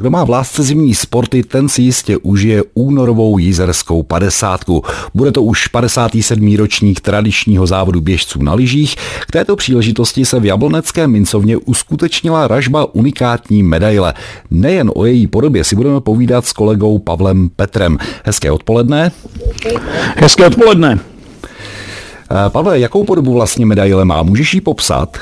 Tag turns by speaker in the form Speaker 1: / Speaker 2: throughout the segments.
Speaker 1: Kdo má v lásce zimní sporty, ten si jistě užije únorovou jízerskou padesátku. Bude to už 57. ročník tradičního závodu běžců na lyžích. K této příležitosti se v Jablonecké mincovně uskutečnila ražba unikátní medaile. Nejen o její podobě si budeme povídat s kolegou Pavlem Petrem. Hezké odpoledne.
Speaker 2: Hezké odpoledne.
Speaker 1: Eh, Pavle, jakou podobu vlastně medaile má? Můžeš ji popsat?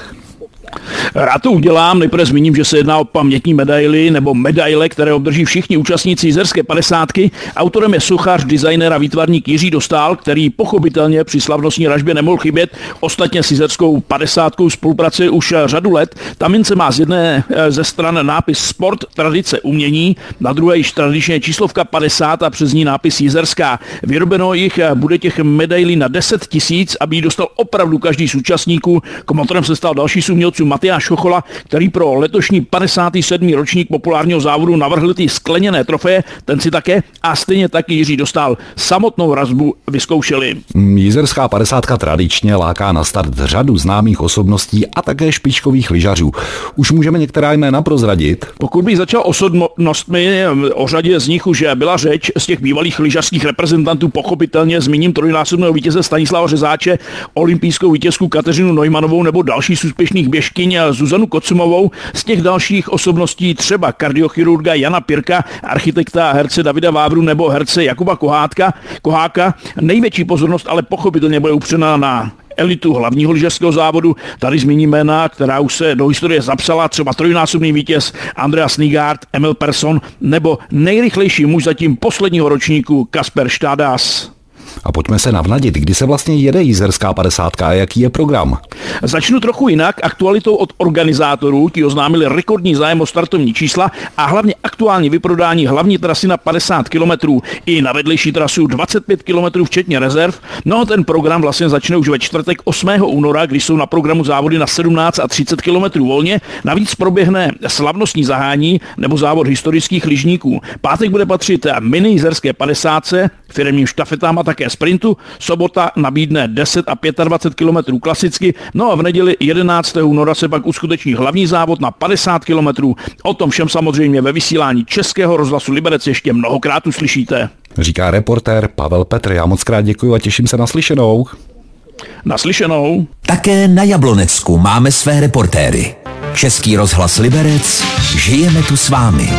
Speaker 2: Rád to udělám, nejprve zmíním, že se jedná o pamětní medaily nebo medaile, které obdrží všichni účastníci jízerské padesátky. Autorem je suchař, designer a výtvarník Jiří Dostál, který pochopitelně při slavnostní ražbě nemohl chybět. Ostatně s jízerskou padesátkou spolupracuje už řadu let. Ta mince má z jedné eh, ze stran nápis Sport, tradice, umění, na druhé již tradičně číslovka 50 a přes ní nápis jízerská. Vyrobeno jich eh, bude těch medailí na 10 tisíc, aby ji dostal opravdu každý z účastníků. Komotorem se stal další z umělců Matyáš Chochola, který pro letošní 57. ročník populárního závodu navrhl ty skleněné trofeje, ten si také a stejně taky Jiří dostal samotnou razbu vyzkoušeli.
Speaker 1: Jízerská 50 tradičně láká na start řadu známých osobností a také špičkových lyžařů. Už můžeme některá jména prozradit?
Speaker 2: Pokud bych začal osobnostmi, o řadě z nich už byla řeč z těch bývalých lyžařských reprezentantů, pochopitelně zmíním trojnásobného vítěze Stanislava Řezáče, olympijskou vítězku Kateřinu Neumannovou nebo další z úspěšných běžků vědkyně Zuzanu Kocumovou, z těch dalších osobností třeba kardiochirurga Jana Pirka, architekta herce Davida Vávru nebo herce Jakuba Kohátka, Koháka. Největší pozornost ale pochopitelně bude upřena na elitu hlavního lyžařského závodu. Tady zmíním jména, která už se do historie zapsala, třeba trojnásobný vítěz Andreas Nigard, Emil Persson nebo nejrychlejší muž zatím posledního ročníku Kasper Štádas.
Speaker 1: A pojďme se navnadit, kdy se vlastně jede jízerská 50 a jaký je program?
Speaker 2: Začnu trochu jinak. Aktualitou od organizátorů ti oznámili rekordní zájem o startovní čísla a hlavně aktuální vyprodání hlavní trasy na 50 km i na vedlejší trasu 25 km včetně rezerv. No ten program vlastně začne už ve čtvrtek 8. února, kdy jsou na programu závody na 17 a 30 km volně. Navíc proběhne slavnostní zahání nebo závod historických lyžníků. Pátek bude patřit mini jízerské 50, firmním štafetám a také sprintu. Sobota nabídne 10 a 25 km klasicky. No a v neděli 11. února se pak uskuteční hlavní závod na 50 km. O tom všem samozřejmě ve vysílání Českého rozhlasu Liberec ještě mnohokrát uslyšíte.
Speaker 1: Říká reportér Pavel Petr. Já moc krát děkuji a těším se na slyšenou.
Speaker 2: Naslyšenou.
Speaker 3: Také na Jablonecku máme své reportéry. Český rozhlas Liberec, žijeme tu s vámi.